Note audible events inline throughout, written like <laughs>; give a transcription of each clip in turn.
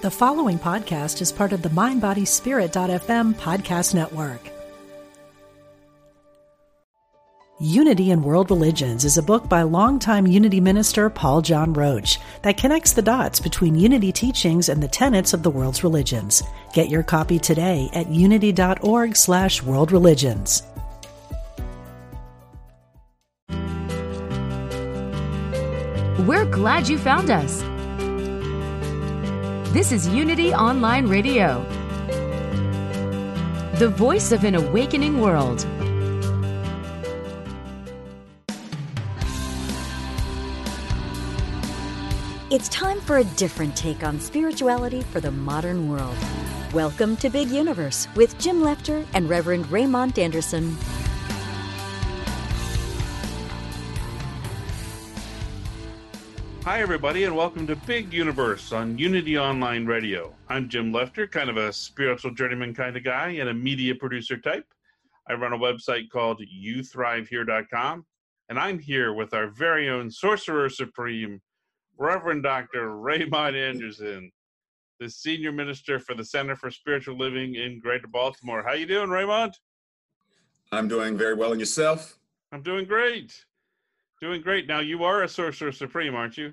The following podcast is part of the MindBodySpirit.fm podcast network. Unity in World Religions is a book by longtime Unity minister Paul John Roach that connects the dots between Unity teachings and the tenets of the world's religions. Get your copy today at unity.org slash worldreligions. We're glad you found us. This is Unity Online Radio, the voice of an awakening world. It's time for a different take on spirituality for the modern world. Welcome to Big Universe with Jim Lefter and Reverend Raymond Anderson. Hi, everybody, and welcome to Big Universe on Unity Online Radio. I'm Jim Lefter, kind of a spiritual journeyman kind of guy and a media producer type. I run a website called YouThriveHere.com, and I'm here with our very own Sorcerer Supreme, Reverend Dr. Raymond Anderson, the Senior Minister for the Center for Spiritual Living in Greater Baltimore. How you doing, Raymond? I'm doing very well, and yourself? I'm doing great. Doing great. Now you are a sorcerer supreme, aren't you?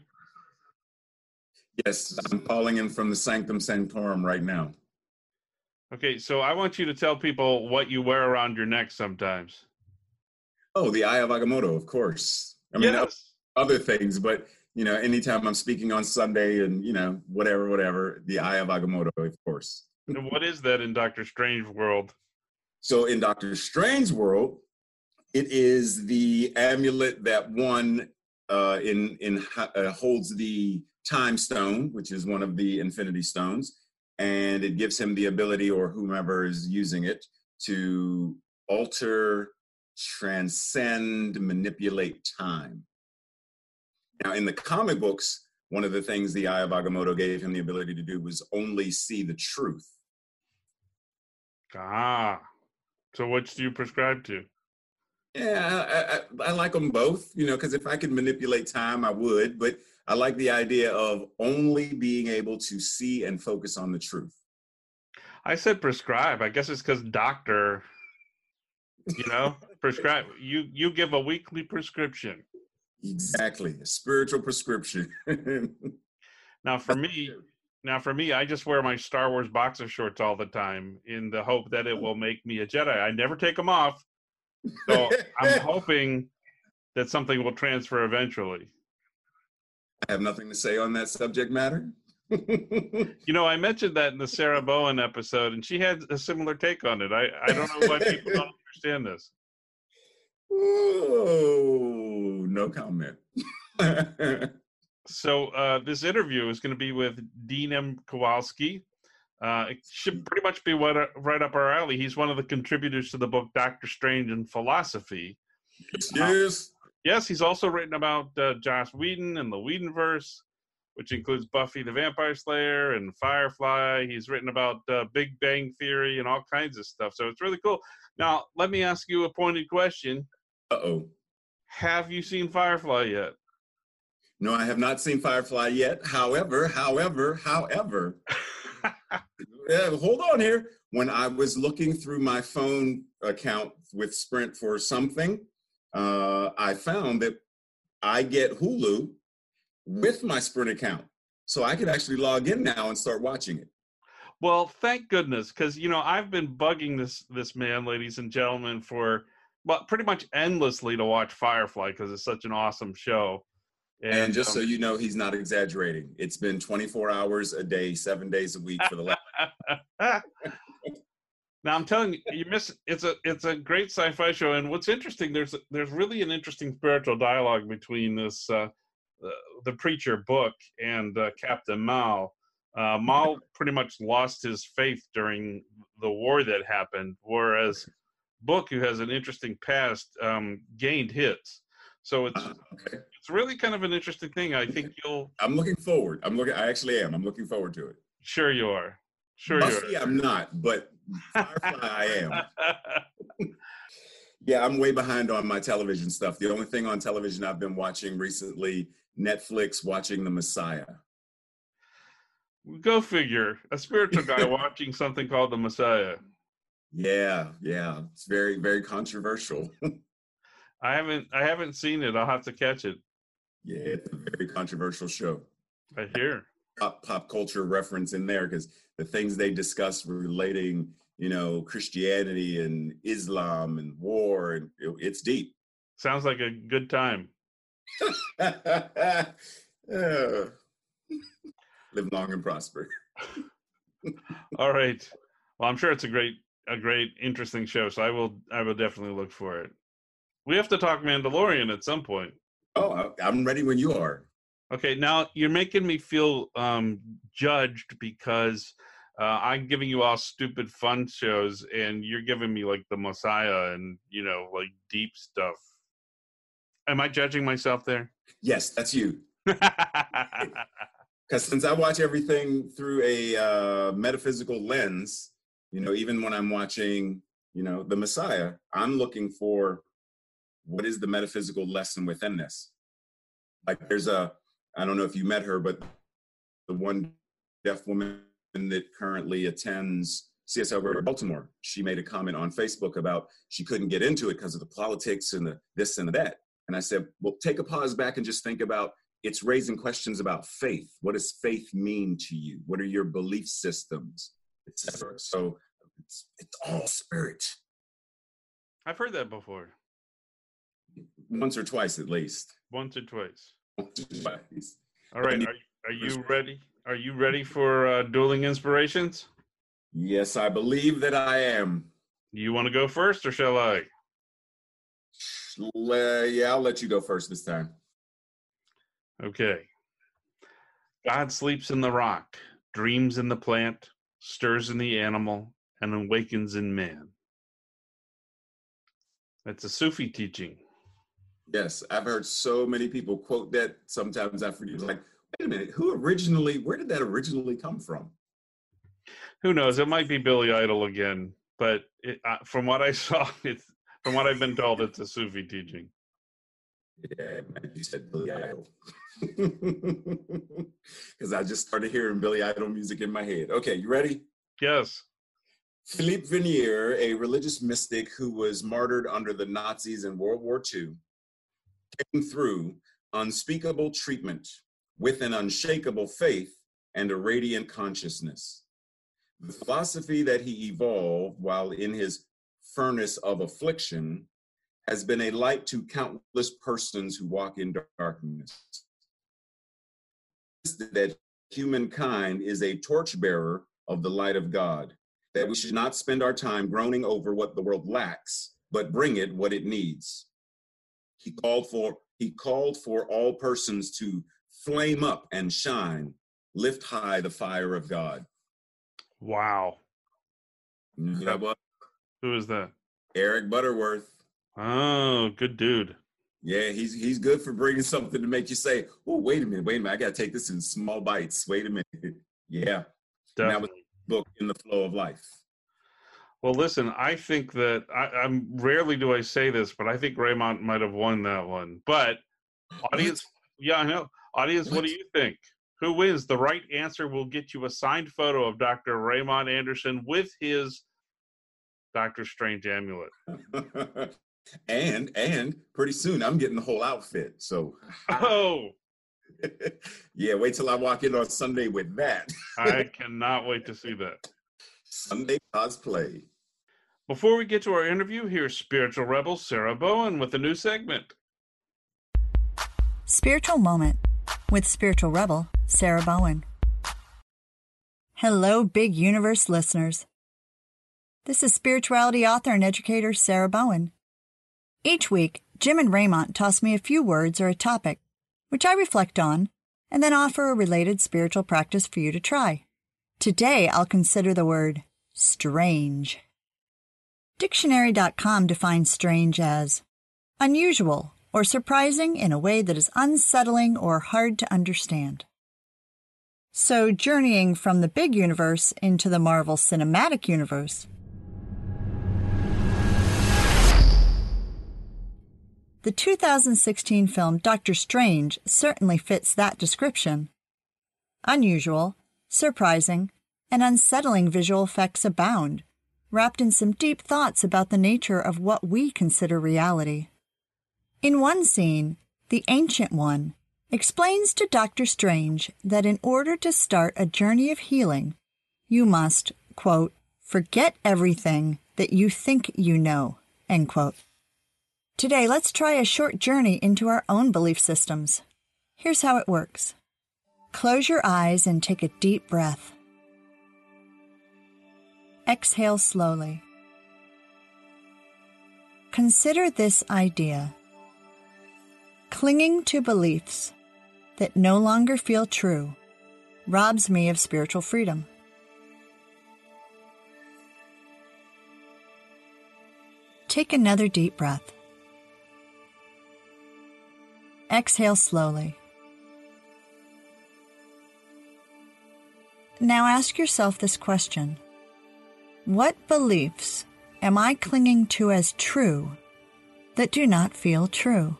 Yes, I'm calling in from the Sanctum Sanctorum right now. Okay, so I want you to tell people what you wear around your neck sometimes. Oh, the Eye of Agamotto, of course. I mean, yes. other things, but you know, anytime I'm speaking on Sunday and you know, whatever, whatever, the Eye of Agamotto, of course. and what is that in Doctor Strange world? So in Doctor Strange world, it is the amulet that one uh, in in uh, holds the time stone, which is one of the infinity stones, and it gives him the ability, or whomever is using it, to alter, transcend, manipulate time. Now, in the comic books, one of the things the Eye of Agamotto gave him the ability to do was only see the truth. Ah, so which do you prescribe to? Yeah, I, I, I like them both, you know, because if I could manipulate time, I would. But I like the idea of only being able to see and focus on the truth. I said prescribe. I guess it's because doctor, you know, prescribe. You you give a weekly prescription. Exactly, a spiritual prescription. <laughs> now, for me, now for me, I just wear my Star Wars boxer shorts all the time in the hope that it will make me a Jedi. I never take them off, so I'm <laughs> hoping that something will transfer eventually. I have nothing to say on that subject matter. <laughs> you know, I mentioned that in the Sarah Bowen episode, and she had a similar take on it. I, I don't know why people don't understand this. Oh, no comment. <laughs> so uh, this interview is going to be with Dean M. Kowalski. Uh, it should pretty much be what, uh, right up our alley. He's one of the contributors to the book Doctor Strange and Philosophy. Yes. Yes, he's also written about uh, Joss Whedon and the Whedonverse, which includes Buffy the Vampire Slayer and Firefly. He's written about uh, Big Bang Theory and all kinds of stuff. So it's really cool. Now, let me ask you a pointed question. Uh oh. Have you seen Firefly yet? No, I have not seen Firefly yet. However, however, however, <laughs> yeah, hold on here. When I was looking through my phone account with Sprint for something, uh, I found that I get Hulu with my Sprint account. So I could actually log in now and start watching it. Well, thank goodness, because you know I've been bugging this this man, ladies and gentlemen, for well, pretty much endlessly to watch Firefly because it's such an awesome show. And, and just um, so you know, he's not exaggerating. It's been 24 hours a day, seven days a week for the last. <laughs> now I'm telling you, you miss. It's a it's a great sci-fi show, and what's interesting there's there's really an interesting spiritual dialogue between this uh, the, the preacher book and uh, Captain Mal. Uh, Mal <laughs> pretty much lost his faith during the war that happened, whereas Book, who has an interesting past, um, gained his. So it's uh, okay. it's really kind of an interesting thing. I think <laughs> you'll. I'm looking forward. I'm looking. I actually am. I'm looking forward to it. Sure, you are. Sure, Buffy, you are. I'm not, but Firefly, I am. <laughs> yeah, I'm way behind on my television stuff. The only thing on television I've been watching recently, Netflix, watching The Messiah. Go figure. A spiritual guy <laughs> watching something called the Messiah. Yeah, yeah. It's very, very controversial. I haven't I haven't seen it. I'll have to catch it. Yeah, it's a very controversial show. I hear. Pop, pop culture reference in there because the things they discuss relating, you know, Christianity and Islam and war, and it, it's deep. Sounds like a good time. uh, <laughs> live long and prosper. <laughs> All right. Well, I'm sure it's a great, a great, interesting show. So I will, I will definitely look for it. We have to talk Mandalorian at some point. Oh, I'm ready when you are. Okay, now you're making me feel um, judged because uh, I'm giving you all stupid fun shows, and you're giving me like the Messiah and you know like deep stuff. Am I judging myself there? Yes, that's you. <laughs> Because since I watch everything through a uh, metaphysical lens, you know, even when I'm watching, you know, the Messiah, I'm looking for what is the metaphysical lesson within this. Like there's a, I don't know if you met her, but the one deaf woman that currently attends CSL Baltimore, she made a comment on Facebook about she couldn't get into it because of the politics and the this and the that. And I said, well, take a pause back and just think about it's raising questions about faith. What does faith mean to you? What are your belief systems, etc. So it's, it's all spirit. I've heard that before. Once or twice, at least. Once or twice. Once or twice. All right. Are, are you ready? Are you ready for uh, dueling inspirations? Yes, I believe that I am. You want to go first, or shall I? yeah, I'll let you go first this time. Okay. God sleeps in the rock, dreams in the plant, stirs in the animal, and awakens in man. That's a Sufi teaching. Yes, I've heard so many people quote that. Sometimes I forget, like, wait a minute, who originally, where did that originally come from? Who knows? It might be Billy Idol again, but it, uh, from what I <laughs> saw, it's from what I've been told, it's a Sufi teaching. Yeah, you said Billy Idol. <laughs> Because I just started hearing Billy Idol music in my head. Okay, you ready? Yes. Philippe Vernier, a religious mystic who was martyred under the Nazis in World War II, came through unspeakable treatment with an unshakable faith and a radiant consciousness. The philosophy that he evolved while in his furnace of affliction has been a light to countless persons who walk in darkness. That humankind is a torchbearer of the light of God, that we should not spend our time groaning over what the world lacks, but bring it what it needs. He called for he called for all persons to flame up and shine, lift high the fire of God. Wow. You know what? Who is that? Eric Butterworth. Oh, good dude. Yeah, he's he's good for bringing something to make you say, "Oh, wait a minute, wait a minute, I got to take this in small bites." Wait a minute. <laughs> yeah, Definitely. that was book in the flow of life. Well, listen, I think that I, I'm rarely do I say this, but I think Raymond might have won that one. But audience, what? yeah, I know. Audience, what? what do you think? Who wins? The right answer will get you a signed photo of Dr. Raymond Anderson with his Doctor Strange amulet. <laughs> and and pretty soon I'm getting the whole outfit. So <laughs> oh. <laughs> yeah, wait till I walk in on Sunday with that. I cannot wait to see that. Sunday cosplay. Before we get to our interview, here's spiritual rebel Sarah Bowen with a new segment. Spiritual Moment with spiritual rebel Sarah Bowen. Hello, big universe listeners. This is spirituality author and educator Sarah Bowen. Each week, Jim and Raymond toss me a few words or a topic, which I reflect on, and then offer a related spiritual practice for you to try. Today, I'll consider the word strange. Dictionary.com defines strange as unusual or surprising in a way that is unsettling or hard to understand. So, journeying from the big universe into the Marvel Cinematic Universe, The 2016 film Doctor Strange certainly fits that description. Unusual, surprising, and unsettling visual effects abound, wrapped in some deep thoughts about the nature of what we consider reality. In one scene, the Ancient One explains to Doctor Strange that in order to start a journey of healing, you must, quote, forget everything that you think you know, end quote. Today, let's try a short journey into our own belief systems. Here's how it works. Close your eyes and take a deep breath. Exhale slowly. Consider this idea. Clinging to beliefs that no longer feel true robs me of spiritual freedom. Take another deep breath. Exhale slowly. Now ask yourself this question What beliefs am I clinging to as true that do not feel true?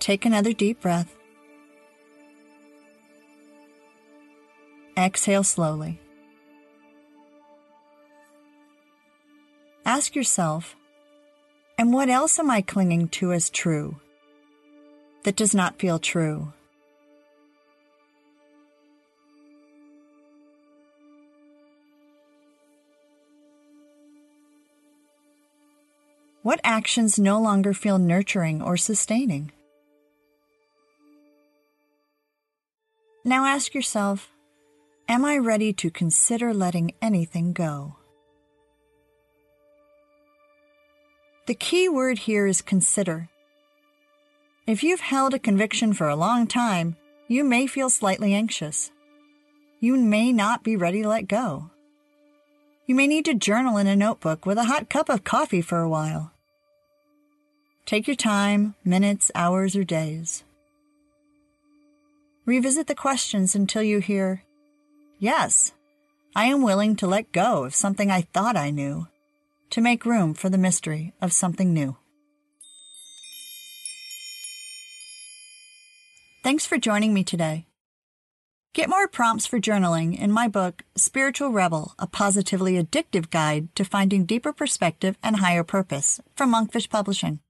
Take another deep breath. Exhale slowly. Ask yourself, and what else am I clinging to as true that does not feel true? What actions no longer feel nurturing or sustaining? Now ask yourself Am I ready to consider letting anything go? The key word here is consider. If you've held a conviction for a long time, you may feel slightly anxious. You may not be ready to let go. You may need to journal in a notebook with a hot cup of coffee for a while. Take your time, minutes, hours, or days. Revisit the questions until you hear, Yes, I am willing to let go of something I thought I knew to make room for the mystery of something new. Thanks for joining me today. Get more prompts for journaling in my book, Spiritual Rebel A Positively Addictive Guide to Finding Deeper Perspective and Higher Purpose from Monkfish Publishing.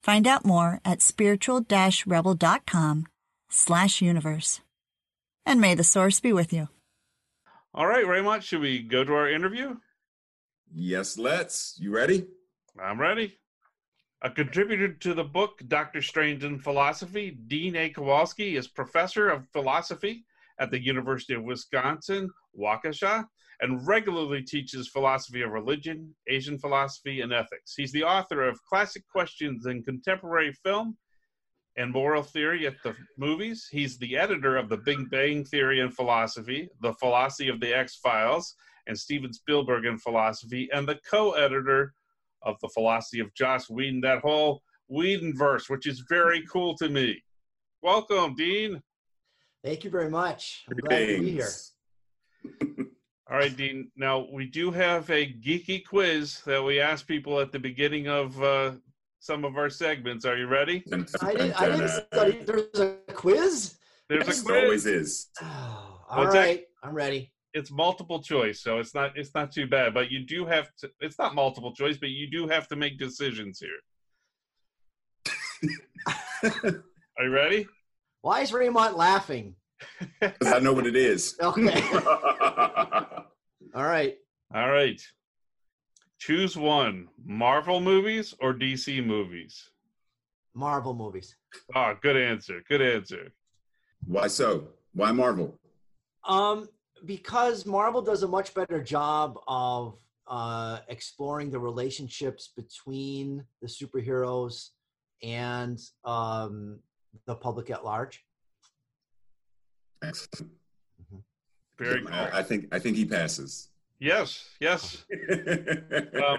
Find out more at spiritual rebel.com slash universe. And may the source be with you. All right, Raymond, should we go to our interview? Yes, let's. You ready? I'm ready. A contributor to the book Doctor Strange and Philosophy, Dean A. Kowalski is professor of philosophy at the University of Wisconsin, Waukesha, and regularly teaches philosophy of religion, Asian philosophy, and ethics. He's the author of Classic Questions in Contemporary Film and moral theory at the movies. He's the editor of The Big Bang Theory and Philosophy, The Philosophy of the X Files, and Steven Spielberg and Philosophy, and the co editor of The Philosophy of Joss Whedon, that whole Whedon verse, which is very cool to me. Welcome, Dean. Thank you very much. I'm glad to be here. <laughs> All right, Dean. Now, we do have a geeky quiz that we ask people at the beginning of uh, some of our segments. Are you ready? I didn't, I didn't study. There's a quiz? There's Yes, a there always is. Oh, all What's right. I'm ready. It's multiple choice, so it's not it's not too bad. But you do have to. It's not multiple choice, but you do have to make decisions here. <laughs> Are you ready? Why is Raymond laughing? 'Cause I know what it is. Okay. <laughs> all right. All right. Choose one: Marvel movies or DC movies. Marvel movies. Oh, good answer. Good answer. Why so? Why Marvel? Um, because Marvel does a much better job of uh, exploring the relationships between the superheroes and um, the public at large. Excellent. Very cool. I, I think I think he passes. Yes, yes. <laughs> Um,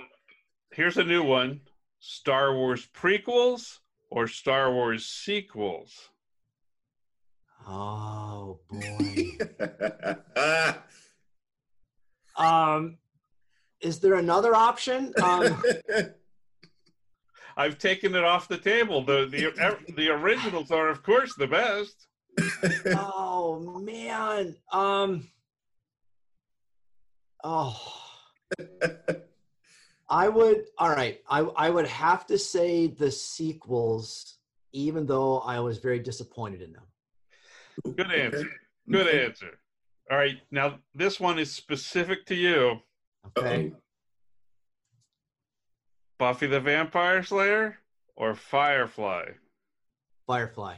here's a new one: Star Wars prequels or Star Wars sequels. Oh <laughs> boy. um, is there another option? Um, <laughs> I've taken it off the table. The the the originals are, of course, the best. oh man. Um. Oh. I would. All right. I I would have to say the sequels, even though I was very disappointed in them. Good answer. Good answer. All right. Now this one is specific to you. Okay. Uh-oh. Buffy the Vampire Slayer or Firefly? Firefly.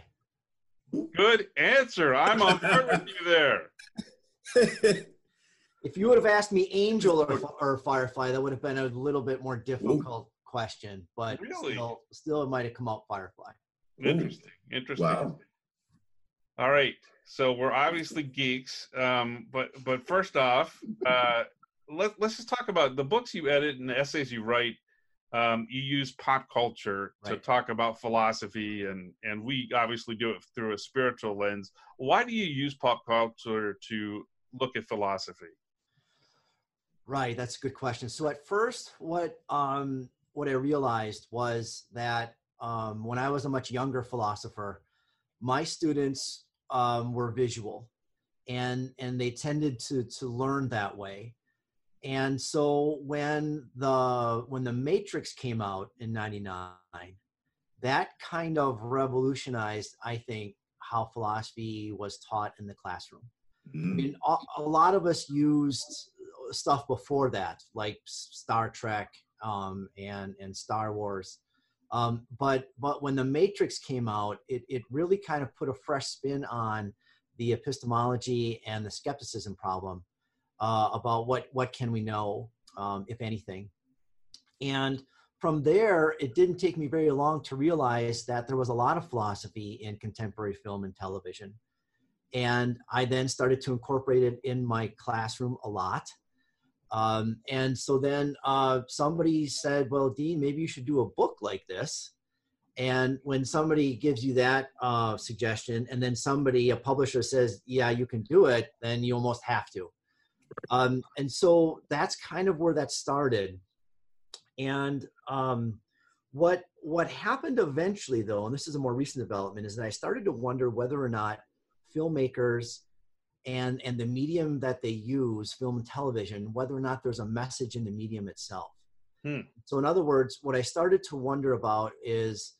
Good answer. I'm on board with you there. <laughs> If you would have asked me Angel or, or Firefly, that would have been a little bit more difficult question. But Really? still, still, it might have come out Firefly. Interesting. Interesting. Wow. All right. So we're obviously geeks. Um, but but first off, uh, let, let's just talk about the books you edit and the essays you write. Um, you use pop culture to talk about philosophy, and and we obviously do it through a spiritual lens. Why do you use pop culture to look at philosophy? Right, that's a good question. So at first, what um, what I realized was that um, when I was a much younger philosopher, my students um, were visual, and and they tended to to learn that way. And so when the when the Matrix came out in '99, that kind of revolutionized, I think, how philosophy was taught in the classroom. I Mm. mean, a, a lot of us used stuff before that, like Star Trek um, and and Star Wars. Um, but but when the Matrix came out, it it really kind of put a fresh spin on the epistemology and the skepticism problem uh, about what what can we know, um, if anything. And from there, it didn't take me very long to realize that there was a lot of philosophy in contemporary film and television and I then started to incorporate it in my classroom a lot. Um, and so then uh, somebody said, "Well, Dean, maybe you should do a book like this." And when somebody gives you that uh, suggestion, and then somebody, a publisher, says, "Yeah, you can do it," then you almost have to. Um, and so that's kind of where that started. And um, what what happened eventually, though, and this is a more recent development, is that I started to wonder whether or not filmmakers and and the medium that they use film and television whether or not there's a message in the medium itself Hmm. so in other words what i started to wonder about is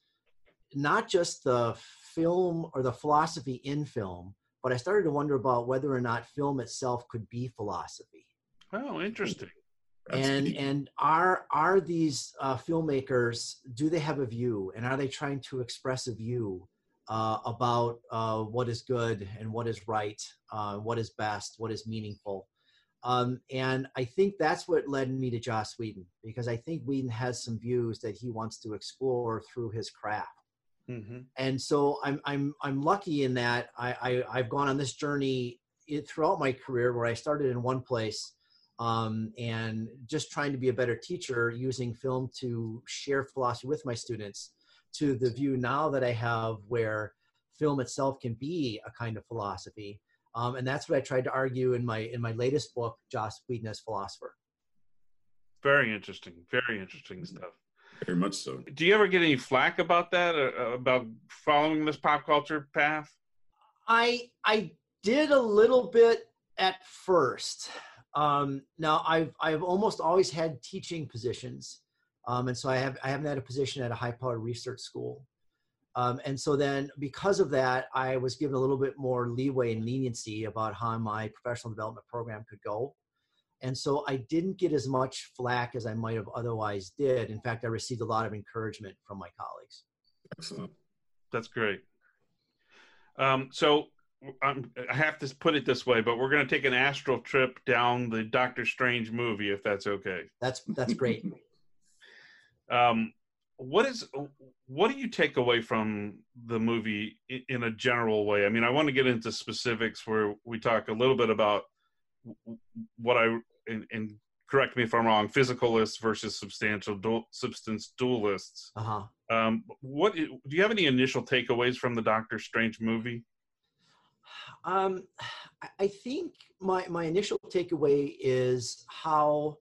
not just the film or the philosophy in film but i started to wonder about whether or not film itself could be philosophy Oh, interesting. That's and deep. and are are these uh, filmmakers do they have a view and are they trying to express a view uh, about uh, what is good and what is right uh, what is best what is meaningful. Um, and i think that's what led me to joss whedon because i think whedon has some views that he wants to explore through his craft. Hmm and so I'm I'm I'm lucky in that I, I I've gone on this journey it, throughout my career where I started in one place um, and just trying to be a better teacher using film to share philosophy with my students to the view now that I have where film itself can be a kind of philosophy um, and that's what I tried to argue in my in my latest book Joss Whedon as philosopher. Very interesting. Very interesting stuff. Very much so. Do you ever get any flack about that, uh, about following this pop culture path? I I did a little bit at first. Um, now I've I've almost always had teaching positions, um, and so I have I haven't had a position at a high powered research school. Um, and so then because of that, I was given a little bit more leeway and leniency about how my professional development program could go. And so I didn't get as much flack as I might have otherwise did. In fact, I received a lot of encouragement from my colleagues. Excellent. That's great. Um, so I'm, I have to put it this way, but we're going to take an astral trip down the Doctor Strange movie, if that's okay. That's that's great. <laughs> Um, what is what do you take away from the movie in a general way? I mean, I want to get into specifics where we talk a little bit about what I and, and correct me if I'm wrong, physicalists versus substantial dual, substance dualists. Uh huh. Um, what do you have any initial takeaways from the Doctor Strange movie? Um, I- I think my my initial takeaway is how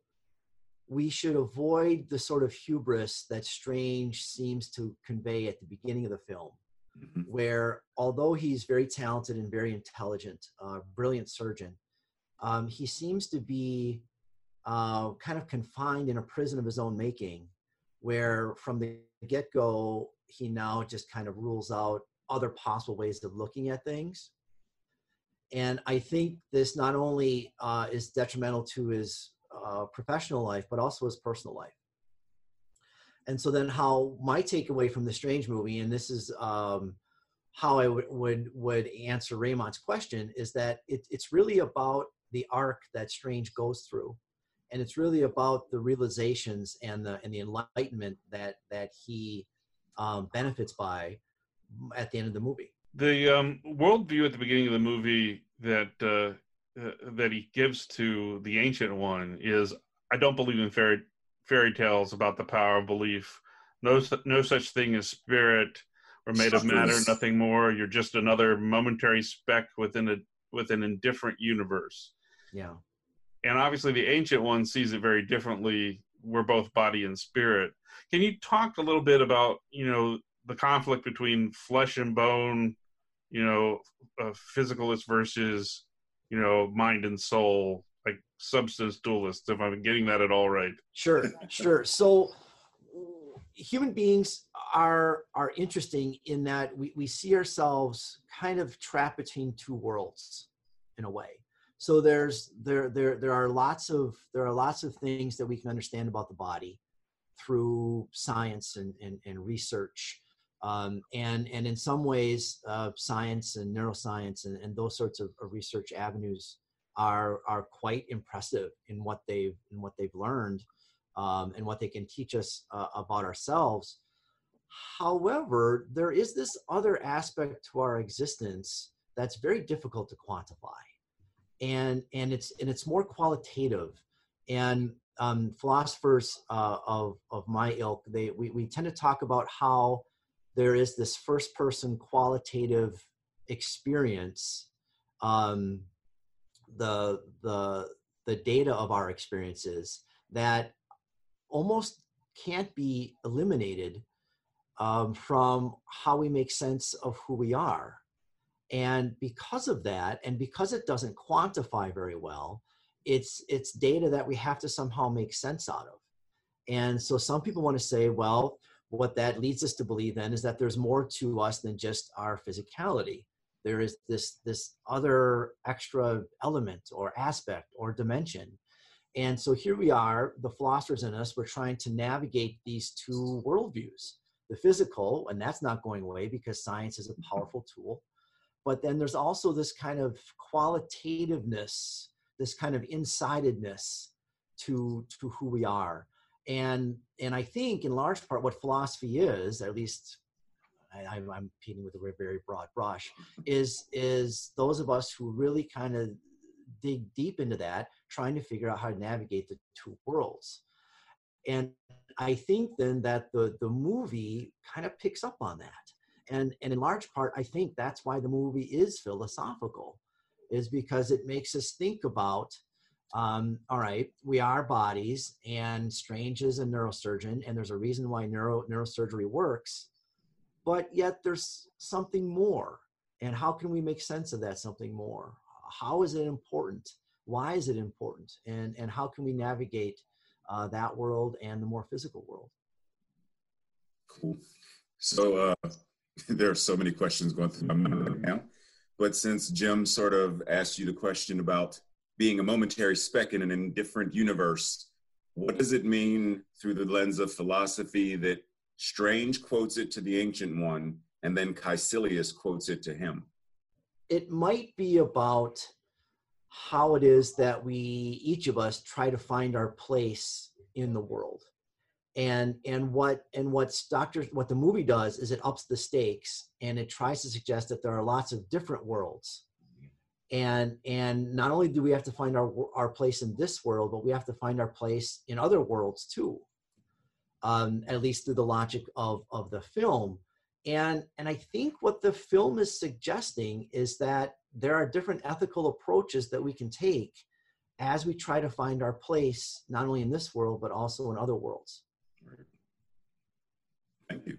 we should avoid the sort of hubris that Strange seems to convey at the beginning of the film, Mhm. where although he's very talented and very intelligent, uh, brilliant surgeon, um, he seems to be uh, kind of confined in a prison of his own making, where from the get go, he now just kind of rules out other possible ways of looking at things. And I think this not only uh, is detrimental to his uh, professional life, but also his personal life. And so then, how my takeaway from the Strange movie, and this is um, how I would would would answer Raymond's question, is that it, it's really about the arc that Strange goes through, and it's really about the realizations and the and the enlightenment that that he um, benefits by at the end of the movie. the um, worldview at the beginning of the movie that uh, uh, that he gives to the ancient one is I don't believe in fairy fairy tales about the power of belief. No, no such thing as spirit. We're made of matter, nothing more. You're just another momentary speck within a with an indifferent universe. Yeah. And obviously, the ancient one sees it very differently. We're both body and spirit. Can you talk a little bit about you know the conflict between flesh and bone, you know, uh, physicalist versus you know mind and soul, like substance dualists? If I'm getting that at all right. Sure, <laughs> sure. So human beings are are interesting in that we, we see ourselves kind of trapped between two worlds in a way. So there's there there there are lots of there are lots of things that we can understand about the body through science and, and, and research. Um, and and in some ways, uh, science and neuroscience and, and those sorts of, of research avenues are are quite impressive in what they've in what they've learned um, and what they can teach us uh, about ourselves. However, there is this other aspect to our existence that's very difficult to quantify, and and it's and it's more qualitative. And um, philosophers uh, of of my ilk, they we, we tend to talk about how there is this first person qualitative experience um, the the the data of our experiences that almost can't be eliminated um, from how we make sense of who we are. And because of that and because it doesn't quantify very well it's it's data that we have to somehow make sense out of. And so some people want to say well what that leads us to believe then is that there's more to us than just our physicality. There is this this other extra element or aspect or dimension. And so here we are the philosophers in us we're trying to navigate these two worldviews the physical and that's not going away because science is a mm-hmm. powerful tool but then there's also this kind of qualitativeness this kind of insidedness to to who we are and and i think in large part what philosophy is at least I, I'm- I'm painting with a very broad brush, is is those of us who really kind of dig deep into that, trying to figure out how to navigate the two worlds. And I think then that the the movie kind of picks up on that. And and in large part, I think that's why the movie is philosophical, is because it makes us think about um, all right, we are bodies, and Strange is a neurosurgeon, and there's a reason why neuro neurosurgery works but yet there's something more and how can we make sense of that something more how is it important why is it important and and how can we navigate uh, that world and the more physical world Cool. So uh, <laughs> there are so many questions going through my mind right now. But since Jim sort of asked you the question about being a momentary speck in an indifferent universe, what does it mean through the lens of philosophy that Strange quotes it to the Ancient One and then Kaecilius quotes it to him? it might be about how it is that we each of us try to find our place in the world and and what and what's doctor what the movie does is it ups the stakes and it tries to suggest that there are lots of different worlds and and not only do we have to find our our place in this world but we have to find our place in other worlds too um, at least through the logic of of the film and and i think what the film is suggesting is that there are different ethical approaches that we can take as we try to find our place not only in this world but also in other worlds Thank you.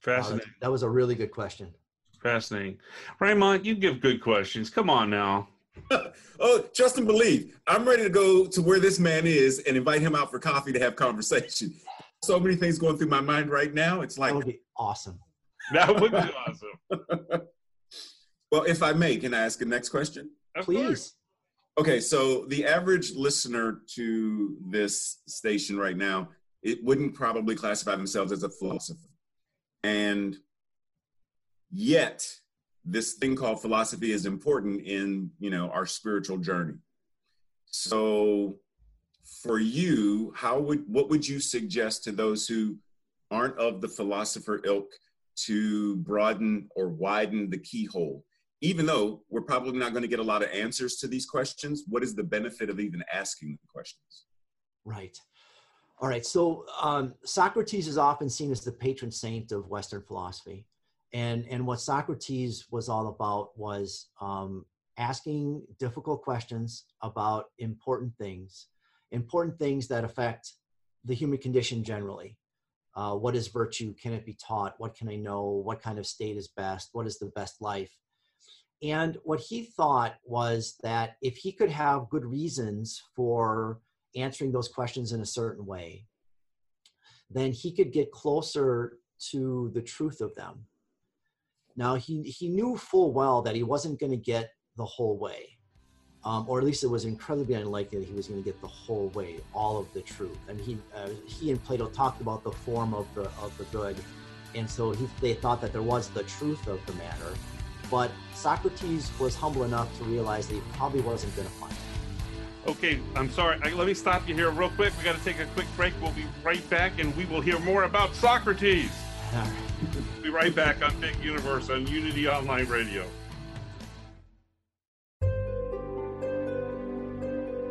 Fascinating. Uh, that was a really good question. Fascinating. Raymond, you give good questions. Come on now. <laughs> oh, trust and believe. I'm ready to go to where this man is and invite him out for coffee to have conversation. <laughs> So many things going through my mind right now. It's like that would be awesome. <laughs> That would be awesome. well, if I may, can I ask a next question? Of Please. course. Okay, so the average listener to this station right now, it wouldn't probably classify themselves as a philosopher. And yet, this thing called philosophy is important in, you know, our spiritual journey. So for you, how would what would you suggest to those who aren't of the philosopher ilk to broaden or widen the keyhole? Even though we're probably not going to get a lot of answers to these questions, what is the benefit of even asking the questions? Right. All right. So um, Socrates is often seen as the patron saint of Western philosophy, and and what Socrates was all about was um, asking difficult questions about important things, important things that affect the human condition generally. Uh, what is virtue? Can it be taught? What can I know? What kind of state is best? What is the best life? And what he thought was that if he could have good reasons for answering those questions in a certain way, then he could get closer to the truth of them. Now, he, he knew full well that he wasn't going to get the whole way, um, or at least it was incredibly unlikely that he was going to get the whole way, all of the truth. And he, uh, he and Plato talked about the form of the, of the good, and so he, they thought that there was the truth of the matter but Socrates was humble enough to realize that he probably wasn't going to find it. Okay, I'm sorry. I, let me stop you here real quick. We got to take a quick break. We'll be right back, and we will hear more about Socrates. We'll be right back on Big Universe on Unity Online Radio.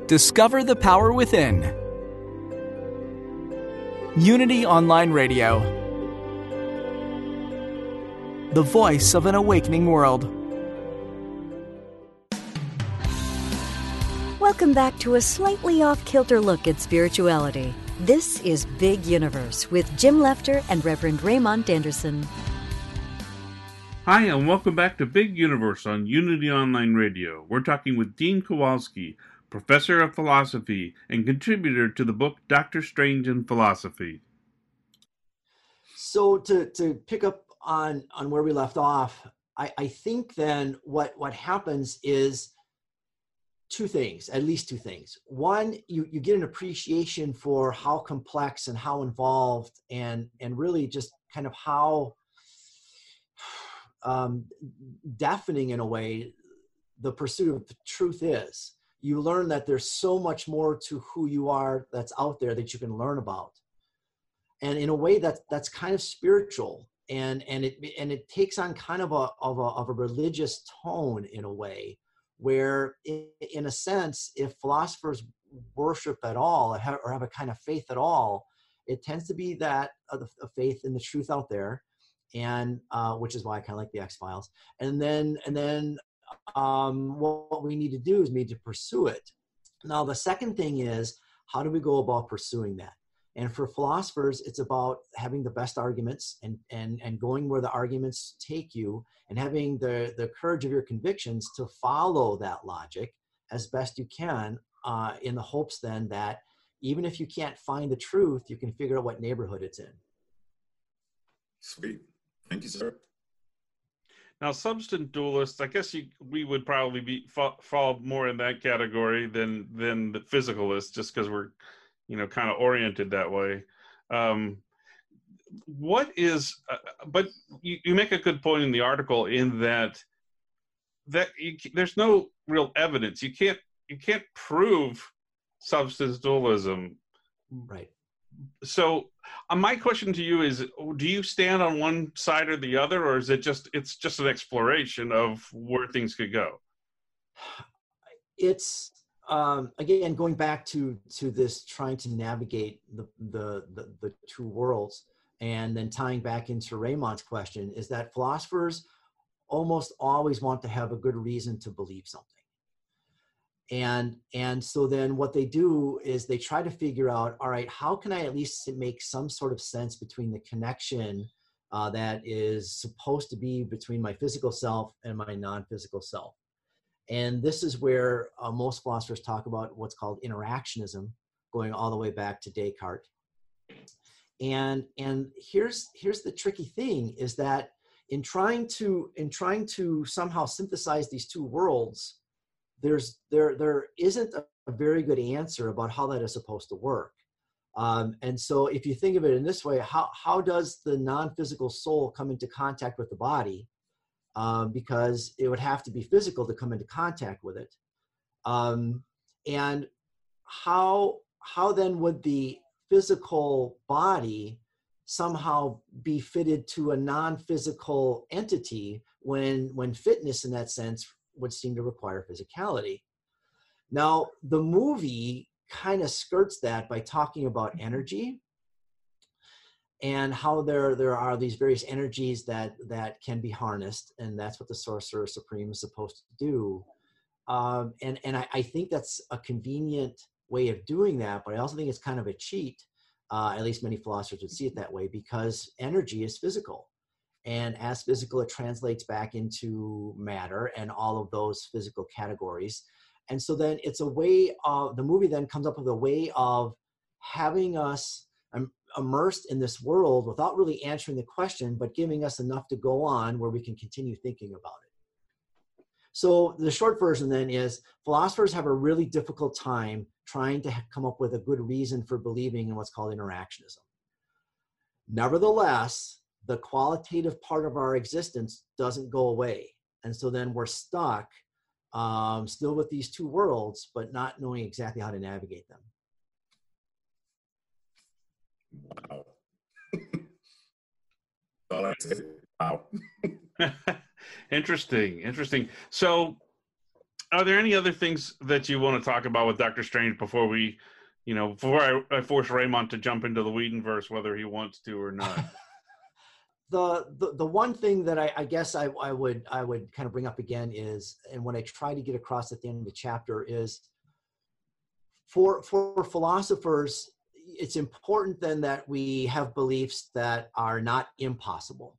Discover the power within. Unity Online Radio the voice of an awakening world. Welcome back to a slightly off kilter look at spirituality. This is Big Universe with Jim Lefter and Reverend Raymond Anderson. Hi, and welcome back to Big Universe on Unity Online Radio. We're talking with Dean Kowalski, professor of philosophy and contributor to the book Doctor Strange and Philosophy. So, to, to pick up on on where we left off, I, I think then what what happens is two things, at least two things. One, you you get an appreciation for how complex and how involved and and really just kind of how <sighs> um, deafening in a way the pursuit of the truth is. You learn that there's so much more to who you are that's out there that you can learn about. And in a way that that's kind of spiritual and and it and it takes on kind of a of a, of a religious tone in a way where in, a sense if philosophers worship at all or have, a kind of faith at all it tends to be that the faith in the truth out there and uh, which is why i kind of like the x files and then and then um, what, what we need to do is we need to pursue it. Now the second thing is how do we go about pursuing that and for philosophers, it's about having the best arguments and, and, and going where the arguments take you and having the, the courage of your convictions to follow that logic as best you can uh, in the hopes then that even if you can't find the truth, you can figure out what neighborhood it's in. Sweet. Thank you, sir. Now, substance dualists, I guess you, we would probably be fall, fall more in that category than than the physicalists, just because we're you know kind of oriented that way. Um, what is uh, but you, you make a good point in the article in that that you, there's no real evidence. You can't you can't prove substance dualism right. So uh, my question to you is do you stand on one side or the other or is it just it's just an exploration of where things could go? It's um, again, going back to to this trying to navigate the, the, the the two worlds, and then tying back into Raymond's question is that philosophers almost always want to have a good reason to believe something, and and so then what they do is they try to figure out all right how can i at least make some sort of sense between the connection uh, that is supposed to be between my physical self and my non-physical self and this is where uh, most philosophers talk about what's called interactionism going all the way back to descartes. And and here's here's the tricky thing is that in trying to in trying to somehow synthesize these two worlds there's there there isn't a, a very good answer about how that is supposed to work. Um, and so if you think of it in this way how how does the non-physical soul come into contact with the body um, because it would have to be physical to come into contact with it um, and how how then would the physical body somehow be fitted to a non-physical entity when when fitness in that sense would seem to require physicality. Now, the movie kind of skirts that by talking about energy and how there there are these various energies that that can be harnessed and that's what the sorcerer supreme is supposed to do. Um, and and I, I, think that's a convenient way of doing that but i also think it's kind of a cheat uh, at least many philosophers would see it that way because energy is physical. And as physical it translates back into matter and all of those physical categories. And so then it's a way of the movie then comes up with a way of having us immersed in this world without really answering the question but giving us enough to go on where we can continue thinking about it so the short version then is philosophers have a really difficult time trying to come up with a good reason for believing in what's called interactionism nevertheless the qualitative part of our existence doesn't go away. And so then we're stuck um, still with these two worlds, but not knowing exactly how to navigate them. Wow. <laughs> wow. <laughs> interesting. Interesting. So, are there any other things that you want to talk about with Doctor Strange before we, you know, before I, I force Raymond to jump into the Whedonverse, whether he wants to or not? <laughs> the, the the one thing that I, I guess I, I would I would kind of bring up again is, and what I try to get across at the end of the chapter is, for for philosophers, it's important then that we have beliefs that are not impossible.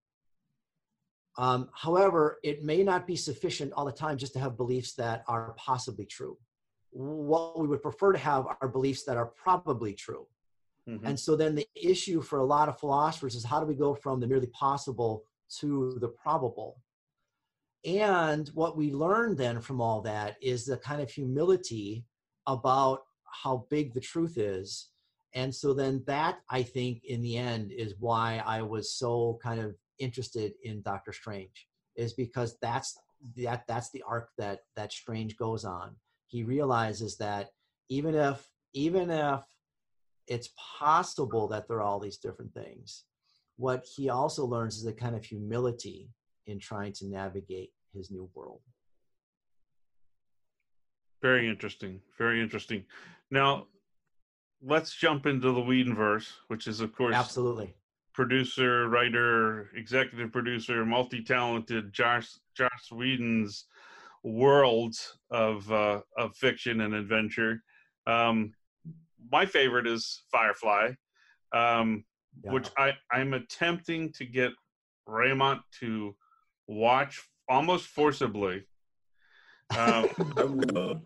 Um, however, it may not be sufficient all the time just to have beliefs that are possibly true. What we would prefer to have are beliefs that are probably true. Mm-hmm. And so then the issue for a lot of philosophers is how do we go from the merely possible to the probable? And what we learn then from all that is the kind of humility about how big the truth is. And so then that I think in the end is why I was so kind of interested in Doctor Strange is because that's that that's the arc that that Strange goes on. He realizes that even if even if it's possible that there are all these different things. What he also learns is a kind of humility in trying to navigate his new world. Very interesting. Very interesting. Now, let's jump into the Whedonverse, which is, of course, absolutely producer, writer, executive producer, multi-talented Josh Joss Whedon's world of uh, of fiction and adventure. Um, my favorite is Firefly, um, yeah. which I I'm attempting to get Raymond to watch almost forcibly. <laughs> Um,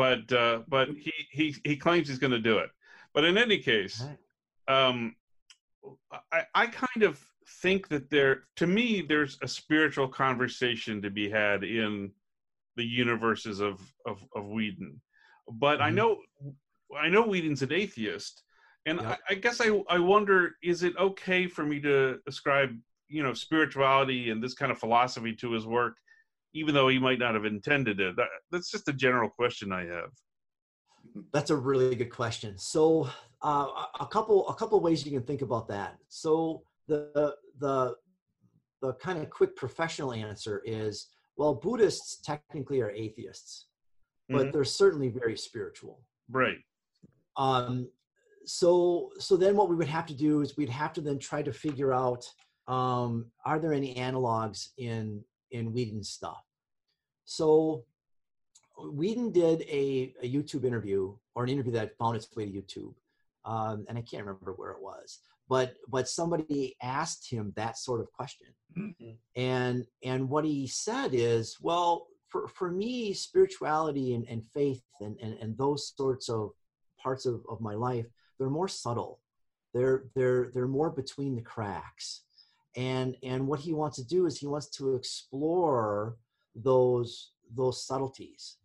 but uh, but he he he claims he's going to do it. But in any case, um, I I kind of think that there to me there's a spiritual conversation to be had in the universes of of, of Whedon. But mm-hmm. I know I know Whedon's an atheist, and yep. I, I, guess I I wonder is it okay for me to ascribe you know spirituality and this kind of philosophy to his work, even though he might not have intended it? That, that's just a general question I have. That's a really good question. So uh, a couple a couple ways you can think about that. So the the the kind of quick professional answer is well buddhists technically are atheists but mm-hmm. they're certainly very spiritual right um, so so then what we would have to do is we'd have to then try to figure out um, are there any analogs in in Whedon's stuff. So Whedon did a, a YouTube interview or an interview that found its way to YouTube, um, and I can't remember where it was, but but somebody asked him that sort of question, mm-hmm. and and what he said is, well, for for me, spirituality and, and faith and, and and those sorts of parts of, of my life, they're more subtle, they're they're they're more between the cracks, and and what he wants to do is he wants to explore those those subtleties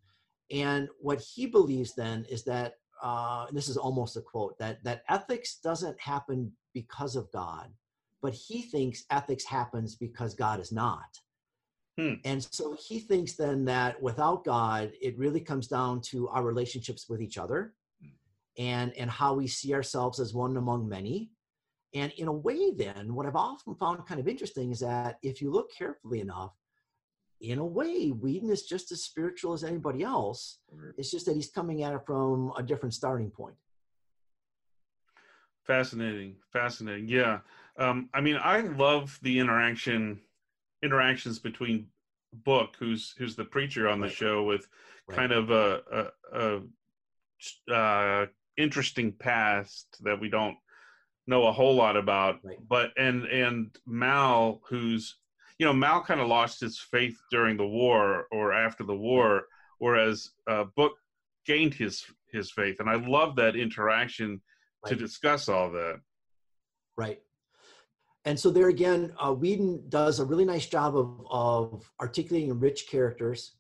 and what he believes then is that, uh, this is almost a quote, that, that ethics doesn't happen because of God, but he thinks ethics happens because God is not. Hmm. And so he thinks then that without God, it really comes down to our relationships with each other and, and how we see ourselves as one among many. And in a way, then, what I've often found kind of interesting is that if you look carefully enough, in a way, Whedon is just as spiritual as anybody else. It's just that he's coming at it from a different starting point. Fascinating, fascinating. Yeah, um, I mean, I love the interaction interactions between Book, who's who's the preacher on the right. show, with right. kind of a, a, a uh, interesting past that we don't know a whole lot about, right. but and and Mal, who's you know, Mal kind of lost his faith during the war or after the war, whereas uh, Book gained his his faith, and I love that interaction right. to discuss all that. Right. And so there again, uh, Whedon does a really nice job of of articulating rich characters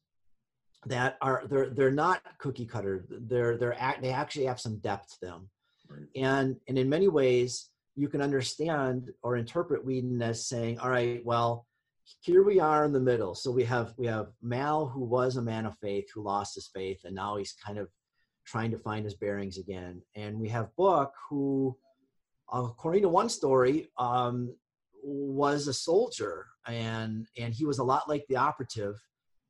that are they're they're not cookie cutter. They're they're act, they actually have some depth to them, right. and and in many ways you can understand or interpret Whedon as saying, all right, well, here we are in the middle. So we have we have Mal, who was a man of faith, who lost his faith, and now he's kind of trying to find his bearings again. And we have Book, who, according to one story, um, was a soldier, and and he was a lot like the operative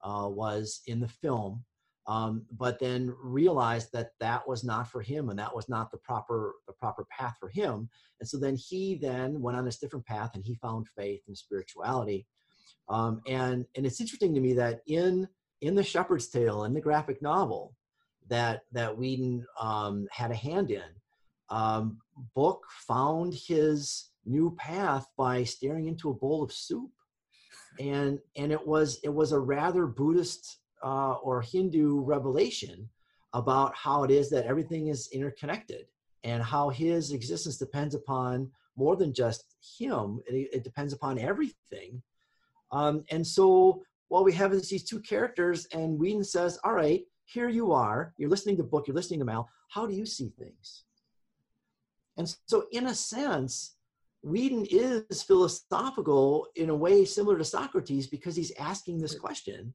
uh, was in the film. Um, but then realized that that was not for him and that was not the proper the proper path for him. And so then he then went on this different path and he found faith and spirituality. Um, and and it's interesting to me that in in the Shepherd's Tale in the graphic novel that that Whedon um, had a hand in, um, Book found his new path by staring into a bowl of soup, and and it was it was a rather Buddhist uh, or Hindu revelation about how it is that everything is interconnected and how his existence depends upon more than just him. It, it depends upon everything um, and so while we have these two characters, and Whedon says, All right, here you are, you're listening to book, you're listening to Mal, how do you see things? And so, in a sense, Whedon is philosophical in a way similar to Socrates because he's asking this question.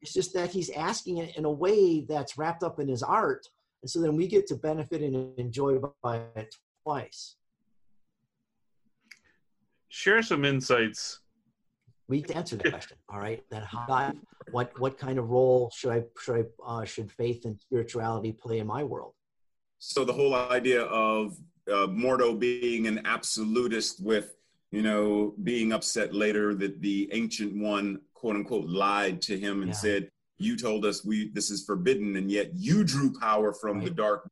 It's just that he's asking it in a way that's wrapped up in his art. And so then we get to benefit and enjoy by it twice. Share some insights we need to answer the question. All right, then how, what what kind of role should I should I uh, should faith and spirituality play in my world? So the whole idea of uh, Mordo being an absolutist with you know being upset later that the ancient one quote unquote lied to him and yeah. said you told us we this is forbidden and yet you drew power from right. the dark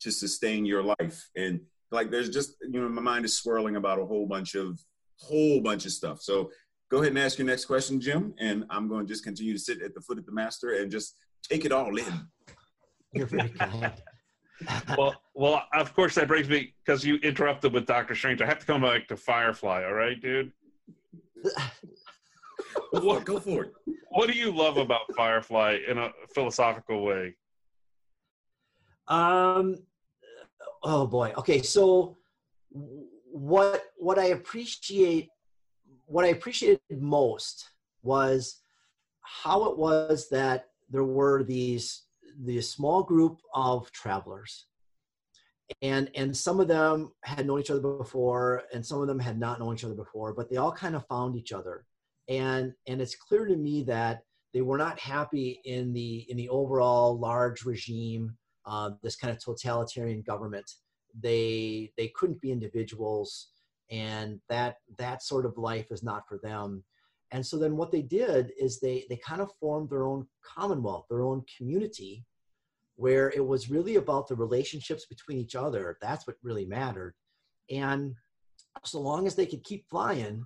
to sustain your life and like there's just you know my mind is swirling about a whole bunch of whole bunch of stuff so go ahead and ask your next question, Jim, and I'm going to just continue to sit at the foot of the master and just take it all in. You're very kind. Well, well, of course that brings me because you interrupted with Doctor Strange. I have to come back to Firefly. All right, dude. what, go for it. What do you love about Firefly in a philosophical way? Um. Oh boy. Okay. So, what what I appreciate what I appreciated most was how it was that there were these these small group of travelers. And and some of them had known each other before and some of them had not known each other before but they all kind of found each other. And and it's clear to me that they were not happy in the in the overall large regime uh, this kind of totalitarian government. They they couldn't be individuals and that that sort of life is not for them. And so then what they did is they they kind of formed their own commonwealth, their own community, where it was really about the relationships between each other. That's what really mattered. And so long as they could keep flying,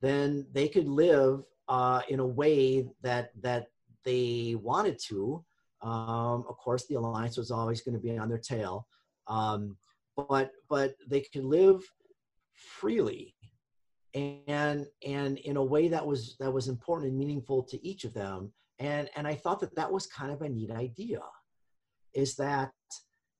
then they could live uh, in a way that that they wanted to. Um, of course, the alliance was always going to be on their tail, um, but but they could live freely and and in a way that was that was important and meaningful to each of them and and i thought that that was kind of a neat idea is that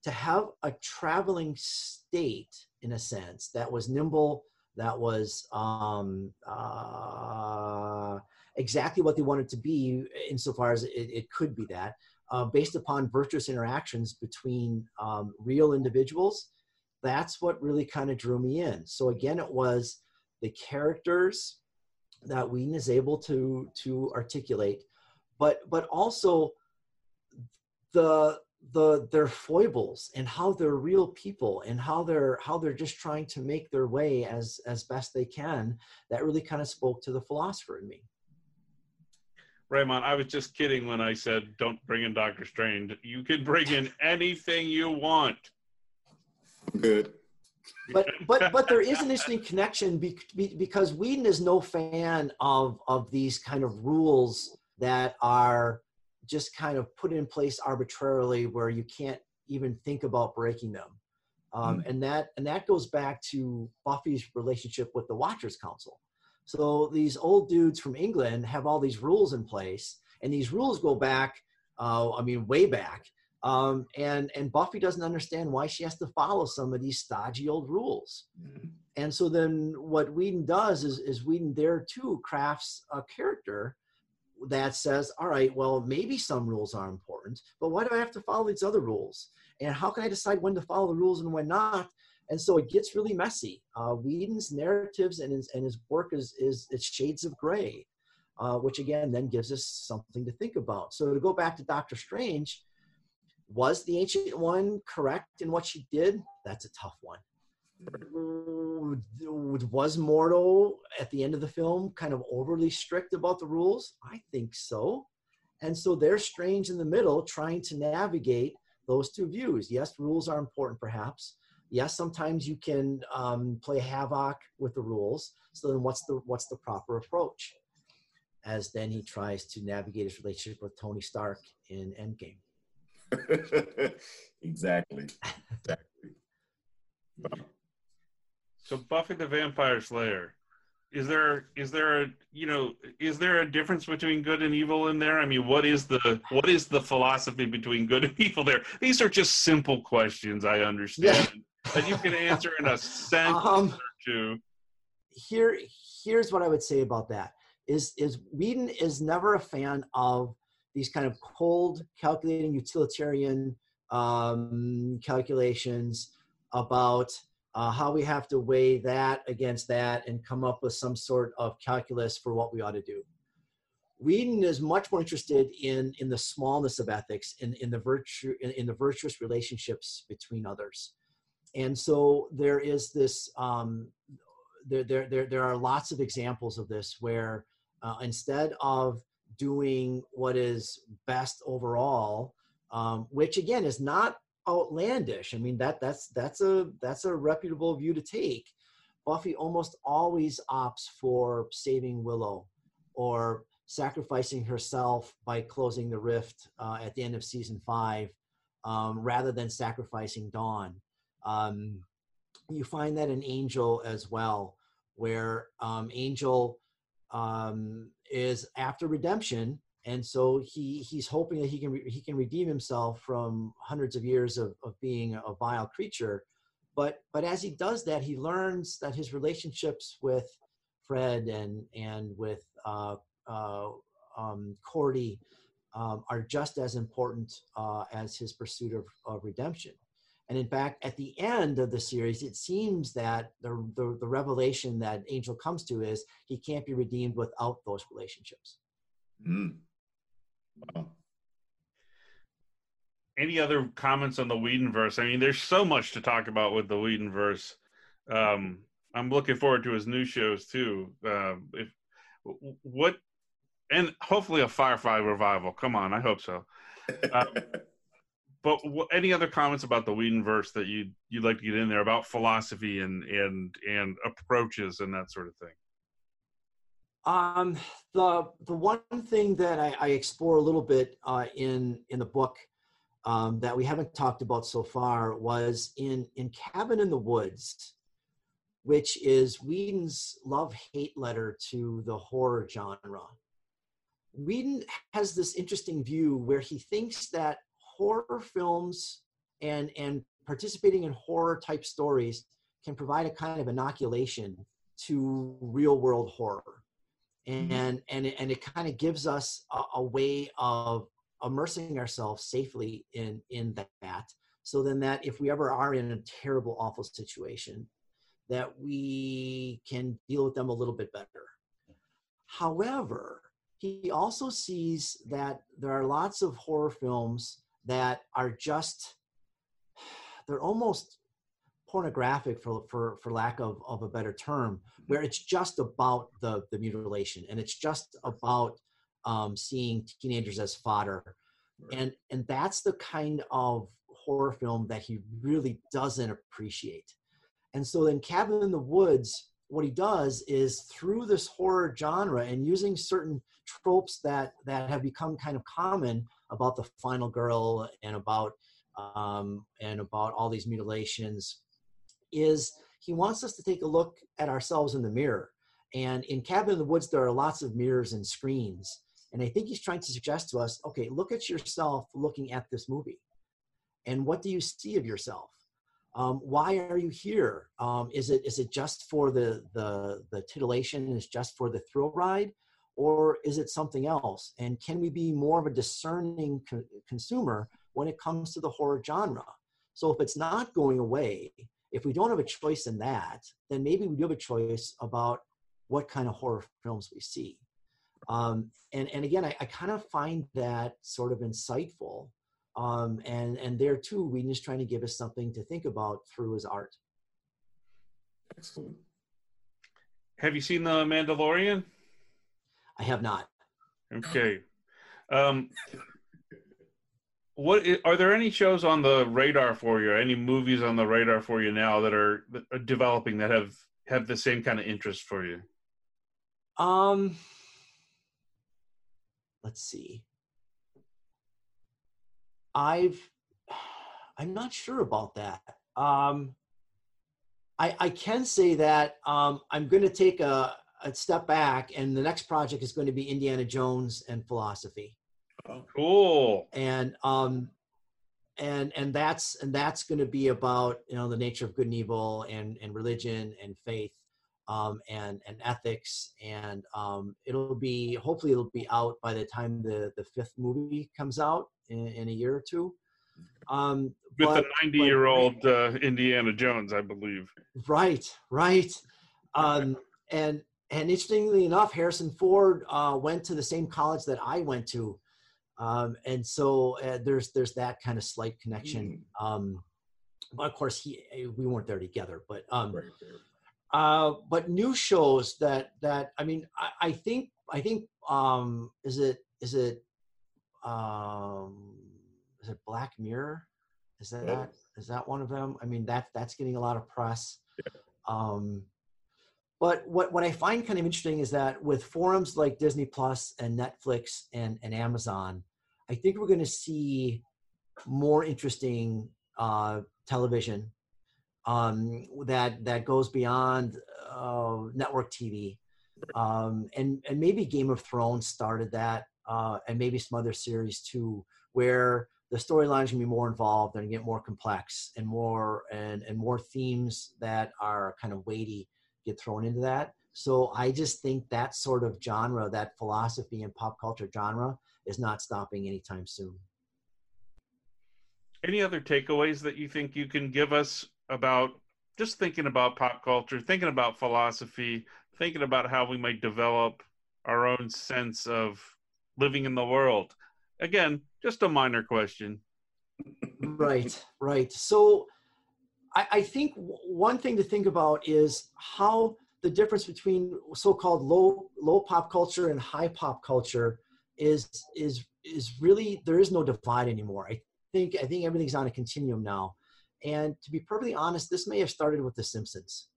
to have a traveling state in a sense that was nimble that was um, uh, exactly what they wanted to be insofar as it, it could be that uh, based upon virtuous interactions between um, real individuals that's what really kind of drew me in. So again it was the characters that Whedon is able to to articulate, but but also the the their foibles and how they're real people and how they're how they're just trying to make their way as as best they can that really kind of spoke to the philosopher in me Raymond, I was just kidding when I said don't bring in Doctor Strange. You can bring in <laughs> anything you want. Good but but but there is an interesting connection be, be, because Whedon is no fan of of these kind of rules that are just kind of put in place arbitrarily where you can't even think about breaking them. Um, mm. And that and that goes back to Buffy's relationship with the Watchers Council. So these old dudes from England have all these rules in place, and these rules go back, uh, I mean, way back. Um, and and Buffy doesn't understand why she has to follow some of these stodgy old rules. Mm-hmm. And so then what Whedon does is is Whedon there too crafts a character that says, all right, well maybe some rules are important, but why do I have to follow these other rules? And how can I decide when to follow the rules and when not? And so it gets really messy. Uh, Whedon's narratives and his and his work is is it's shades of gray, uh, which again then gives us something to think about. So to go back to Doctor Strange was the ancient one correct in what she did? That's a tough one. Was Mordo at the end of the film kind of overly strict about the rules? I think so. And so they're strange in the middle trying to navigate those two views. Yes, rules are important perhaps. Yes, sometimes you can um, play havoc with the rules. So then what's the what's the proper approach? As then he tries to navigate his relationship with Tony Stark in Endgame. <laughs> exactly. Exactly. <laughs> So Buffy the Vampire Slayer, is there is there a you know is there a difference between good and evil in there? I mean, what is the what is the philosophy between good and <laughs> evil there? These are just simple questions. I understand yeah. that you can answer in a <laughs> sentence um, or two. Here, here's what I would say about that: is is Whedon is never a fan of these kind of cold, calculating, utilitarian um, calculations about uh, how we have to weigh that against that and come up with some sort of calculus for what we ought to do. Whedon is much more interested in in the smallness of ethics, in in the virtue in, in the virtuous relationships between others, and so there is this. Um, there, there, there, there are lots of examples of this where uh, instead of doing what is best overall, um, which again is not outlandish. I mean that that's that's a that's a reputable view to take. Buffy almost always opts for saving Willow or sacrificing herself by closing the rift uh, at the end of season five, um, rather than sacrificing Dawn. Um, you find that in Angel as well, where um, Angel um, is after redemption, and so he he's hoping that he can re- he can redeem himself from hundreds of years of, of being a vile creature. But but as he does that, he learns that his relationships with Fred and and with uh, uh, um, Cordy um, are just as important uh, as his pursuit of, of redemption. And in fact, at the end of the series, it seems that the, the, the, revelation that Angel comes to is he can't be redeemed without those relationships. Mm. Wow. Any other comments on the Whedonverse? I mean, there's so much to talk about with the Whedonverse. Um, I'm looking forward to his new shows too. Uh, if what and hopefully a Firefly revival. Come on, I hope so. Uh, <laughs> but what, any other comments about the Whedonverse that you you'd like to get in there about philosophy and and and approaches and that sort of thing? Um, the the one thing that I, I explore a little bit uh, in in the book um, that we haven't talked about so far was in in Cabin in the Woods, which is Whedon's love hate letter to the horror genre. Whedon has this interesting view where he thinks that horror films and and participating in horror type stories can provide a kind of inoculation to real world horror and mm-hmm. and it, and it kind of gives us a, a, way of immersing ourselves safely in in that so then that if we ever are in a terrible awful situation that we can deal with them a little bit better however he also sees that there are lots of horror films that are just they're almost pornographic for for for lack of, of a better term where it's just about the the mutilation and it's just about um, seeing teenagers as fodder. Right. and and that's the kind of horror film that he really doesn't appreciate. And so in cabin in the woods what he does is through this horror genre and using certain tropes that that have become kind of common about the final girl and about um, and about all these mutilations is he wants us to take a look at ourselves in the mirror and in cabin in the woods there are lots of mirrors and screens and i think he's trying to suggest to us okay look at yourself looking at this movie and what do you see of yourself um, why are you here? Um, is it is it just for the the the titillation? Is just for the thrill ride, or is it something else? And can we be more of a discerning co- consumer when it comes to the horror genre? So if it's not going away, if we don't have a choice in that, then maybe we do have a choice about what kind of horror films we see. Um, and and again, I, I kind of find that sort of insightful um, and and there too, Whedon is trying to give us something to think about through his art. Excellent. Have you seen the Mandalorian? I have not. Okay. Um, what are there any shows on the radar for you? Any movies on the radar for you now that are, that are developing that have have the same kind of interest for you? Um, let's see. I've I'm not sure about that. Um, I, I can say that um, I'm going to take a, a step back, and the next project is going to be Indiana Jones and philosophy. Oh, cool. And um, and and that's and that's going to be about you know the nature of good and evil and and religion and faith um, and and ethics and um, it'll be hopefully it'll be out by the time the the fifth movie comes out in, in a year or two. Um, With but, the 90 year old uh, Indiana Jones, I believe. Right, right. Um, and and interestingly enough, Harrison Ford uh, went to the same college that I went to, um, and so uh, there's there's that kind of slight connection. Mm. Um, of course, he we weren't there together, but um, right, uh, but new shows that that I mean, I, I think I think um, is it is it um, is it Black Mirror? Is that yeah. is that one of them? I mean that that's getting a lot of press. Yeah. Um, but what what I find kind of interesting is that with forums like Disney Plus and Netflix and and Amazon, I think we're going to see more interesting uh, television um, that that goes beyond uh, network TV, um, and and maybe Game of Thrones started that, uh, and maybe some other series too, where the storylines can be more involved and get more complex and more and and more themes that are kind of weighty get thrown into that. So I just think that sort of genre, that philosophy and pop culture genre, is not stopping anytime soon. Any other takeaways that you think you can give us about just thinking about pop culture, thinking about philosophy, thinking about how we might develop our own sense of living in the world. Again, just a minor question. right, right. So I, I think one thing to think about is how the difference between so-called low low pop culture and high pop culture is is is really there is no divide anymore. I think I think everything's on a continuum now. And to be perfectly honest, this may have started with The Simpsons,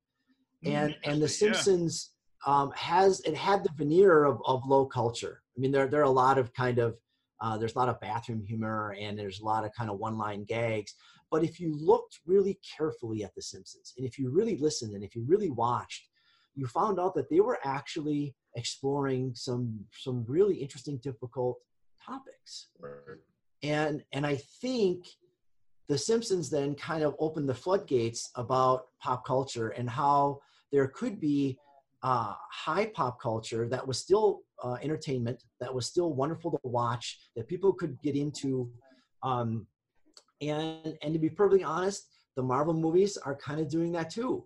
mm, and and The Simpsons yeah. um, has it had the veneer of, of low culture. I mean, there there are a lot of kind of uh, there's a lot of bathroom humor and there's a lot of kind of one line gags. But if you looked really carefully at The Simpsons, and if you really listened, and if you really watched, you found out that they were actually exploring some some really interesting, difficult topics. Right. And and I think the Simpsons then kind of opened the floodgates about pop culture and how there could be uh, high pop culture that was still uh, entertainment, that was still wonderful to watch, that people could get into. Um, and and to be perfectly honest, the Marvel movies are kind of doing that too.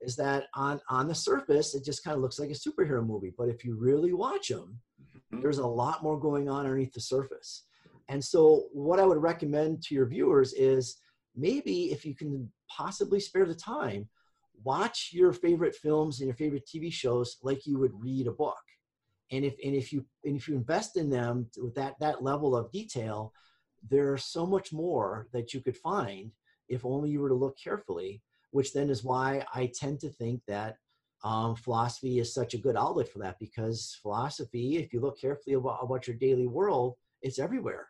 Is that on on the surface it just kind of looks like a superhero movie, but if you really watch them, mm-hmm. there's a lot more going on underneath the surface. And so, what I would recommend to your viewers is maybe if you can possibly spare the time, watch your favorite films and your favorite TV shows like you would read a book. And if and if you and if you invest in them with that that level of detail, there's so much more that you could find if only you were to look carefully. Which then is why I tend to think that um, philosophy is such a good outlet for that because philosophy, if you look carefully about, about your daily world, it's everywhere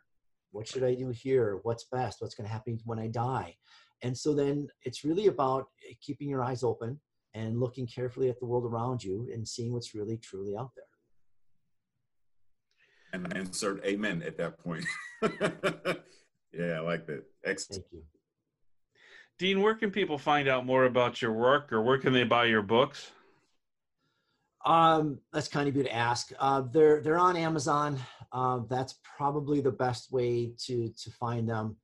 what should I do here? What's best? What's going to happen when I die? And so then it's really about eh, keeping your eyes open and looking carefully at the world around you and seeing what's really truly out there. And I insert amen at that point. <laughs> yeah, I like that. Excellent. Thank you. Dean, where can people find out more about your work or where can they buy your books? Um, that's kind of you to ask. Uh, they're they're on Amazon. Uh, that's probably the best way to to find them.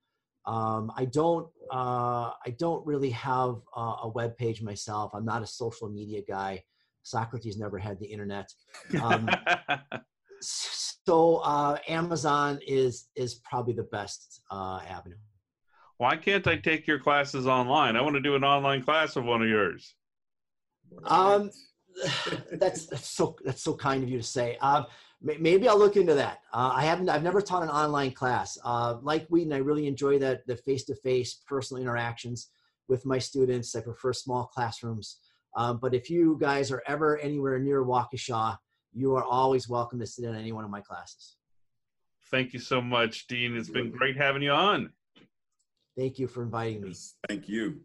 Um, I don't uh, I don't really have a, a web page myself. I'm not a social media guy. Socrates never had the internet. <laughs> Um, so uh, Amazon is is probably the best uh, avenue. Why can't I take your classes online? I want to do an online class of one of yours. Um, <sighs> that's that's so that's so kind of you to say. Uh, maybe I'll look into that. Uh, I haven't. I've never taught an online class. Uh, like Wheaton, I really enjoy that the face-to-face personal interactions with my students. I prefer small classrooms. Um, but if you guys are ever anywhere near Waukesha, you are always welcome to sit in any one of my classes. Thank you so much, Dean. It's been great having you on. Thank you for inviting me. Thank you.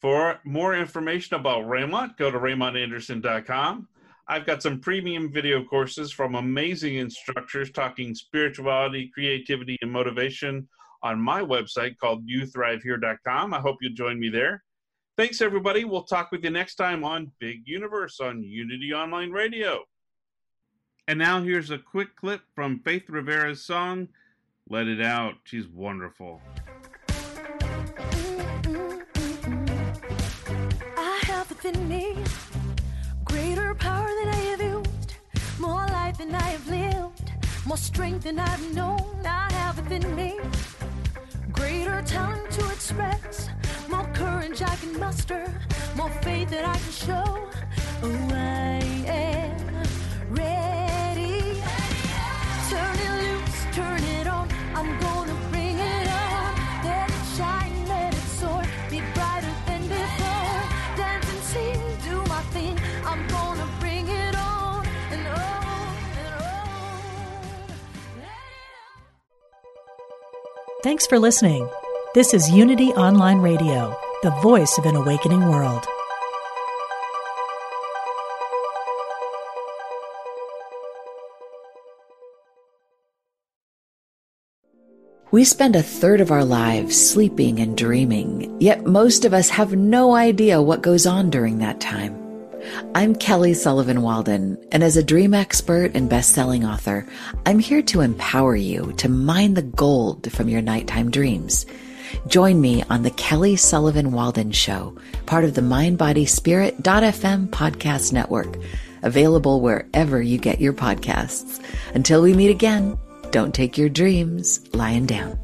For more information about Raymond, go to raymondanderson.com. I've got some premium video courses from amazing instructors talking spirituality, creativity, and motivation on my website called youthrivehere.com. I hope you'll join me there. Thanks, everybody. We'll talk with you next time on Big Universe on Unity Online Radio. And now here's a quick clip from Faith Rivera's song, Let It Out. She's wonderful. I have within me. Greater power than I have used, more life than I have lived, more strength than I've known I have within me. Greater talent to express, more courage I can muster, more faith that I can show. Oh, I am ready. Turn it loose, turn it on. I'm gonna bring it on. Let it shine, let it soar, be brighter than before. Dance and sing, do my thing. I'm gonna bring it on and on. Thanks for listening. This is Unity Online Radio, the voice of an awakening world. We spend a third of our lives sleeping and dreaming, yet most of us have no idea what goes on during that time. I'm Kelly Sullivan Walden, and as a dream expert and best-selling author, I'm here to empower you to mine the gold from your nighttime dreams. Join me on the Kelly Sullivan Walden Show, part of the MindBodySpirit.fm podcast network, available wherever you get your podcasts. Until we meet again, don't take your dreams lying down.